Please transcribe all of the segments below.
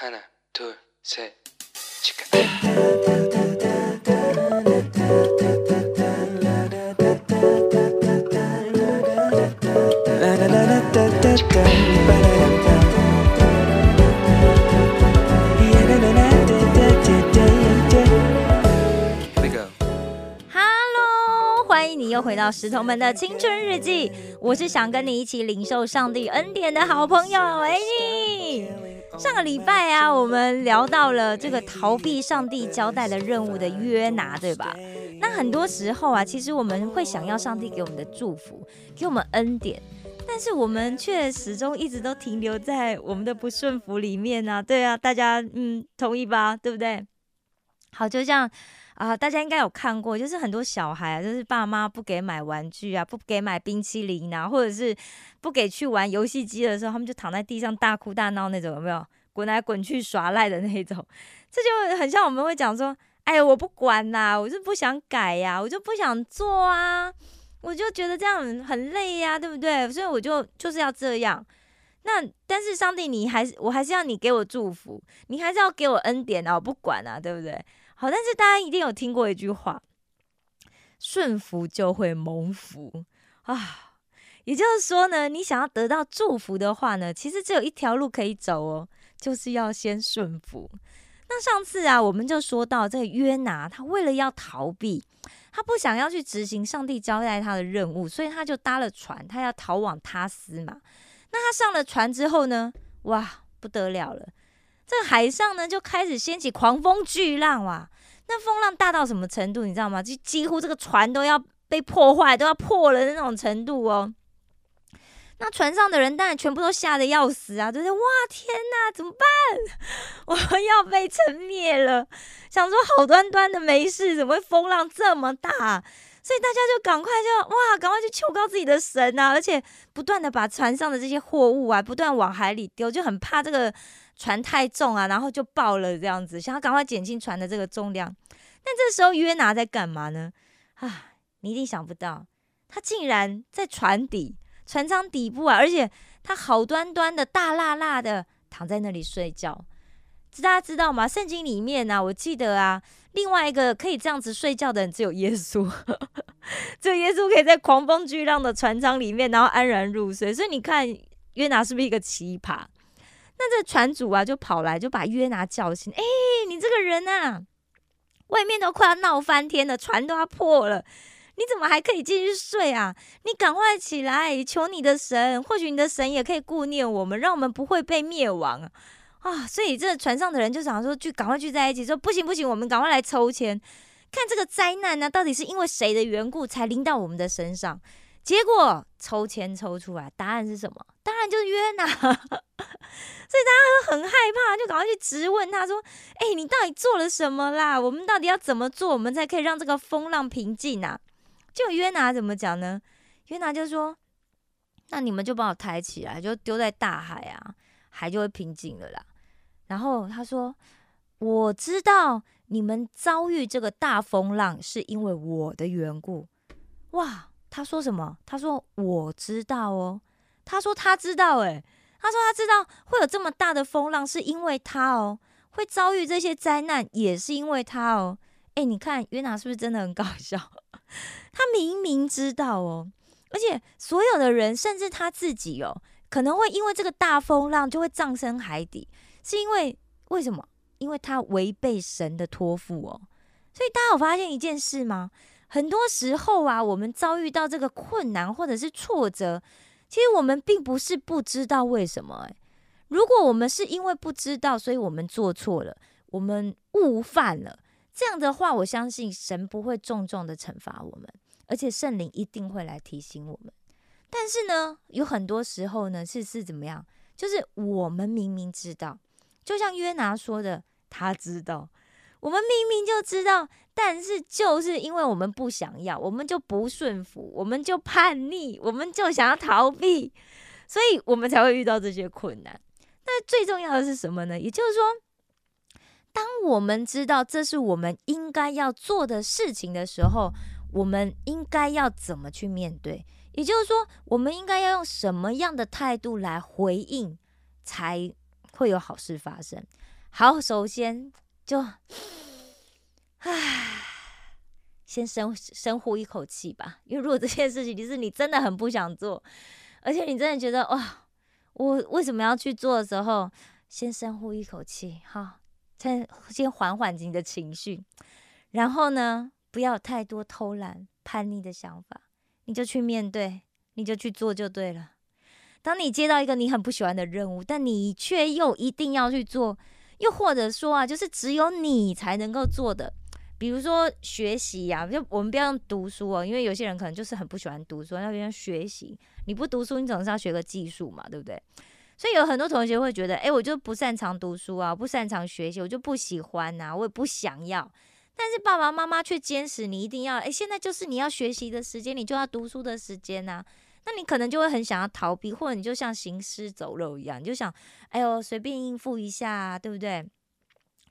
하나, 둘, 셋, 치카. Here we go. Hello，欢迎你又回到石头们的青春日记。我是想跟你一起领受上帝恩典的好朋友 Annie。 上个礼拜啊，我们聊到了这个逃避上帝交代的任务的约拿，对吧？那很多时候啊，其实我们会想要上帝给我们的祝福，给我们恩典，但是我们却始终一直都停留在我们的不顺服里面啊。对啊，大家嗯同意吧？对不对？好，就像啊、大家应该有看过，就是很多小孩啊，就是爸妈不给买玩具啊，不给买冰淇淋啊，或者是不给去玩游戏机的时候，他们就躺在地上大哭大闹那种，有没有？滚来滚去耍赖的那种，这就很像我们会讲说，哎呀，我不管啦，我就不想改呀、我就不想做啊，我就觉得这样很很累呀、对不对？所以我就就是要这样。那但是上帝，你还是我还是要你给我祝福，你还是要给我恩典啊，我不管啊，对不对？好，但是大家一定有听过一句话：顺服就会蒙福啊。也就是说呢，你想要得到祝福的话呢，其实只有一条路可以走哦，就是要先顺服。那上次啊，我们就说到这个约拿，他为了要逃避，他不想要去执行上帝交代他的任务，所以他就搭了船，他要逃往他斯嘛。那他上了船之后呢，哇，不得了了，这个海上呢就开始掀起狂风巨浪哇！那风浪大到什么程度，你知道吗？就几乎这个船都要被破坏，都要破了的那种程度哦。那船上的人当然全部都吓得要死啊，就是？哇，天哪，怎么办？我们要被沉灭了！想说好端端的没事，怎么会风浪这么大？所以大家就赶快就哇，赶快去求告自己的神啊！而且不断的把船上的这些货物啊，不断往海里丢，就很怕这个船太重啊，然后就爆了这样子，想要赶快减轻船的这个重量。但这时候约拿在干嘛呢？啊，你一定想不到，他竟然在船底、船舱底部啊，而且他好端端的大辣辣的躺在那里睡觉。大家知道吗？圣经里面呢、啊，我记得啊，另外一个可以这样子睡觉的人只有耶稣，只有耶稣可以在狂风巨浪的船舱里面，然后安然入睡。所以你看约拿是不是一个奇葩？那这船主啊就跑来就把约拿叫醒，哎、你这个人啊，外面都快要闹翻天了，船都要破了。你怎么还可以继续睡啊？你赶快起来，求你的神，或许你的神也可以顾念我们，让我们不会被灭亡啊！所以这船上的人就想说，聚赶快聚在一起，说不行不行，我们赶快来抽签，看这个灾难呢，到底是因为谁的缘故才临到我们的身上？结果抽签抽出来，答案是什么？当然就是约拿，所以大家都很害怕，就赶快去质问他说：“哎、你到底做了什么啦？我们到底要怎么做，我们才可以让这个风浪平静啊？”就约拿怎么讲呢？约拿就说：“那你们就把我抬起来，就丢在大海啊，海就会平静了啦。”然后他说：“我知道你们遭遇这个大风浪是因为我的缘故。”哇，他说什么？他说：“我知道哦。”他说他知道，诶，他说他知道会有这么大的风浪是因为他哦，会遭遇这些灾难也是因为他哦。诶，你看约拿是不是真的很搞笑？他明明知道哦，而且所有的人，甚至他自己哦，可能会因为这个大风浪就会葬身海底，是因为为什么？因为他违背神的托付哦。所以大家有发现一件事吗？很多时候啊，我们遭遇到这个困难或者是挫折，其实我们并不是不知道为什么。诶，如果我们是因为不知道，所以我们做错了，我们误犯了。这样的话，我相信神不会重重的惩罚我们，而且圣灵一定会来提醒我们。但是呢，有很多时候呢，是是怎么样？就是我们明明知道，就像约拿说的，他知道，我们明明就知道，但是就是因为我们不想要，我们就不顺服，我们就叛逆，我们就想要逃避，所以我们才会遇到这些困难。那最重要的是什么呢？也就是说。当我们知道这是我们应该要做的事情的时候，我们应该要怎么去面对？也就是说，我们应该要用什么样的态度来回应，才会有好事发生。好，首先就，唉，先深深呼一口气吧。因为如果这件事情其实你真的很不想做，而且你真的觉得哇，我为什么要去做的时候，先深呼一口气，哈，先先缓缓你的情绪，然后呢，不要太多偷懒、叛逆的想法，你就去面对，你就去做就对了。当你接到一个你很不喜欢的任务，但你却又一定要去做，又或者说啊，就是只有你才能够做的，比如说学习呀，就我们不要用读书哦，因为有些人可能就是很不喜欢读书，那边学习，你不读书，你总是要学个技术嘛，对不对？所以有很多同学会觉得，哎，我就不擅长读书啊，不擅长学习，我就不喜欢呐，我也不想要，但是爸爸妈妈却坚持你一定要，哎，现在就是你要学习的时间，你就要读书的时间呐。那你可能就会很想要逃避，或者你就像行尸走肉一样，你就想，哎呦，随便应付一下，对不对？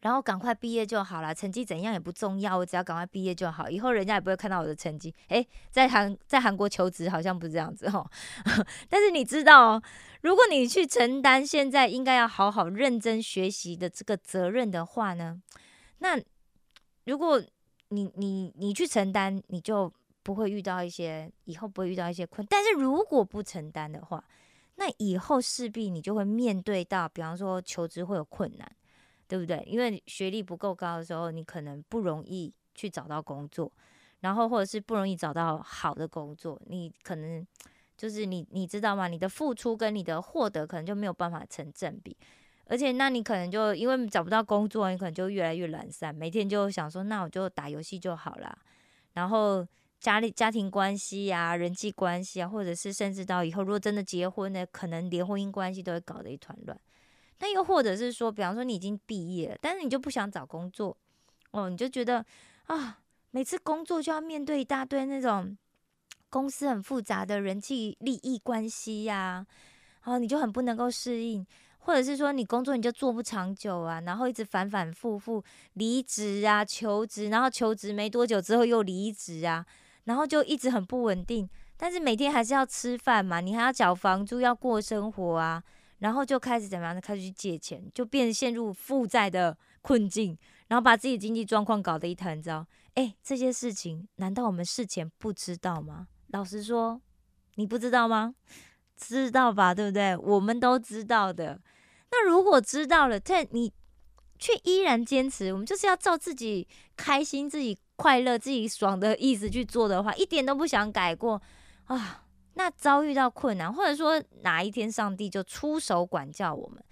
然后赶快毕业就好了，成绩怎样也不重要，我只要赶快毕业就好，以后人家也不会看到我的成绩。诶，在韩在韩国求职好像不是这样子哦。但是你知道，哦如果你去承担现在应该要好好认真学习的这个责任的话呢，那如果你你你去承担，你就。不会遇到一些以后不会遇到一些困，但是如果不承担的话，那以后势必你就会面对到，比方说求职会有困难，对不对？因为学历不够高的时候，你可能不容易去找到工作，然后或者是不容易找到好的工作，你可能就是你你知道吗？你的付出跟你的获得可能就没有办法成正比，而且那你可能就因为找不到工作，你可能就越来越懒散，每天就想说，那我就打游戏就好了，然后。家里家庭关系呀，人际关系啊，或者是甚至到以后，如果真的结婚呢，可能连婚姻关系都会搞得一团乱。那又或者是说，比方说你已经毕业了，但是你就不想找工作哦，你就觉得啊，每次工作就要面对一大堆那种公司很复杂的人际利益关系呀，然后你就很不能够适应，或者是说你工作你就做不长久啊，然后一直反反复复离职啊，求职，然后求职没多久之后又离职啊。然后就一直很不稳定，但是每天还是要吃饭嘛，你还要缴房租，要过生活啊。然后就开始怎么样？开始去借钱，就变陷入负债的困境，然后把自己经济状况搞得一团糟。哎，这些事情难道我们事前不知道吗？老实说，你不知道吗？知道吧，对不对？我们都知道的。那如果知道了，但你却依然坚持，我们就是要照自己开心、自己。快乐自己爽的意思去做的话，一点都不想改过啊。那遭遇到困难，或者说哪一天上帝就出手管教我们，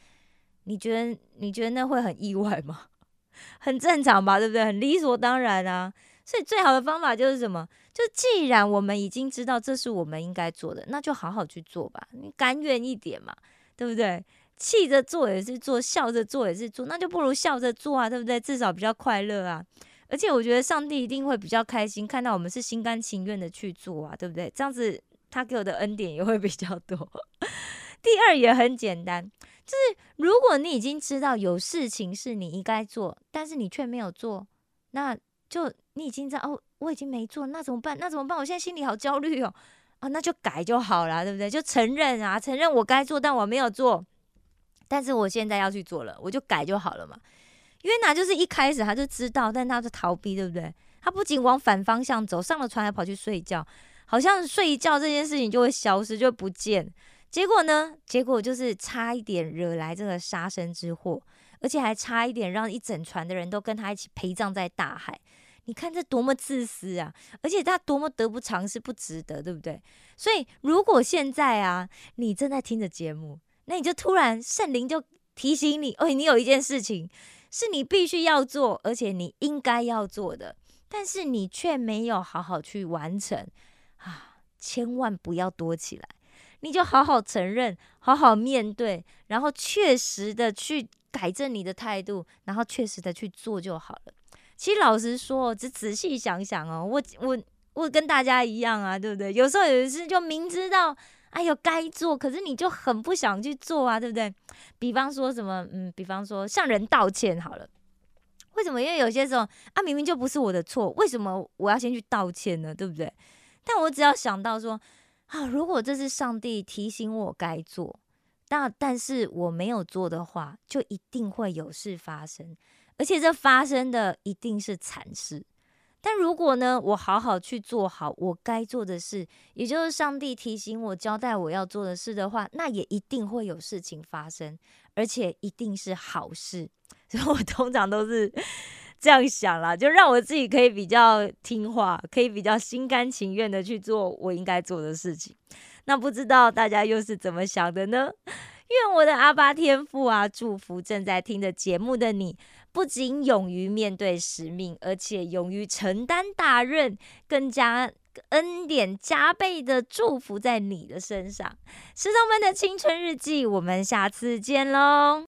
你觉得你觉得那会很意外吗？很正常吧，对不对？很理所当然啊。所以最好的方法就是什么？就既然我们已经知道这是我们应该做的，那就好好去做吧。你甘愿一点嘛，对不对？气着做也是做，笑着做也是做，那就不如笑着做啊，对不对？至少比较快乐啊。而且我觉得上帝一定会比较开心，看到我们是心甘情愿的去做啊，对不对？这样子他给我的恩典也会比较多。第二也很简单，就是如果你已经知道有事情是你应该做，但是你却没有做，那就你已经知道哦，我已经没做，那怎么办？那怎么办？我现在心里好焦虑哦，啊，那就改就好了，对不对？就承认啊，承认我该做，但我没有做，但是我现在要去做了，我就改就好了嘛。约拿就是一开始他就知道，但他就逃避，对不对？他不仅往反方向走，上了船还跑去睡觉，好像睡一觉这件事情就会消失，就不见。结果呢？结果就是差一点惹来这个杀身之祸，而且还差一点让一整船的人都跟他一起陪葬在大海。你看这多么自私啊！而且他多么得不偿失，不值得，对不对？所以如果现在啊，你正在听着节目，那你就突然圣灵就提醒你，哦，你有一件事情。是你必须要做，而且你应该要做的，但是你却没有好好去完成！千万不要躲起来，你就好好承认，好好面对，然后确实的去改正你的态度，然后确实的去做就好了。其实老实说，只仔细想想哦，我我我跟大家一样啊，对不对？有时候有一次就明知道。哎呦，该做，可是你就很不想去做啊，对不对？比方说什么，嗯，比方说向人道歉好了，为什么？因为有些时候啊，明明就不是我的错，为什么我要先去道歉呢？对不对？但我只要想到说，啊，如果这是上帝提醒我该做，但但是我没有做的话，就一定会有事发生，而且这发生的一定是惨事。但如果呢，我好好去做好我该做的事，也就是上帝提醒我、交代我要做的事的话，那也一定会有事情发生，而且一定是好事。所以我通常都是这样想啦，就让我自己可以比较听话，可以比较心甘情愿的去做我应该做的事情。那不知道大家又是怎么想的呢？愿我的阿巴天父啊，祝福正在听的节目的你，不仅勇于面对使命，而且勇于承担大任，更加恩典加倍的祝福在你的身上。石头们的青春日记，我们下次见喽。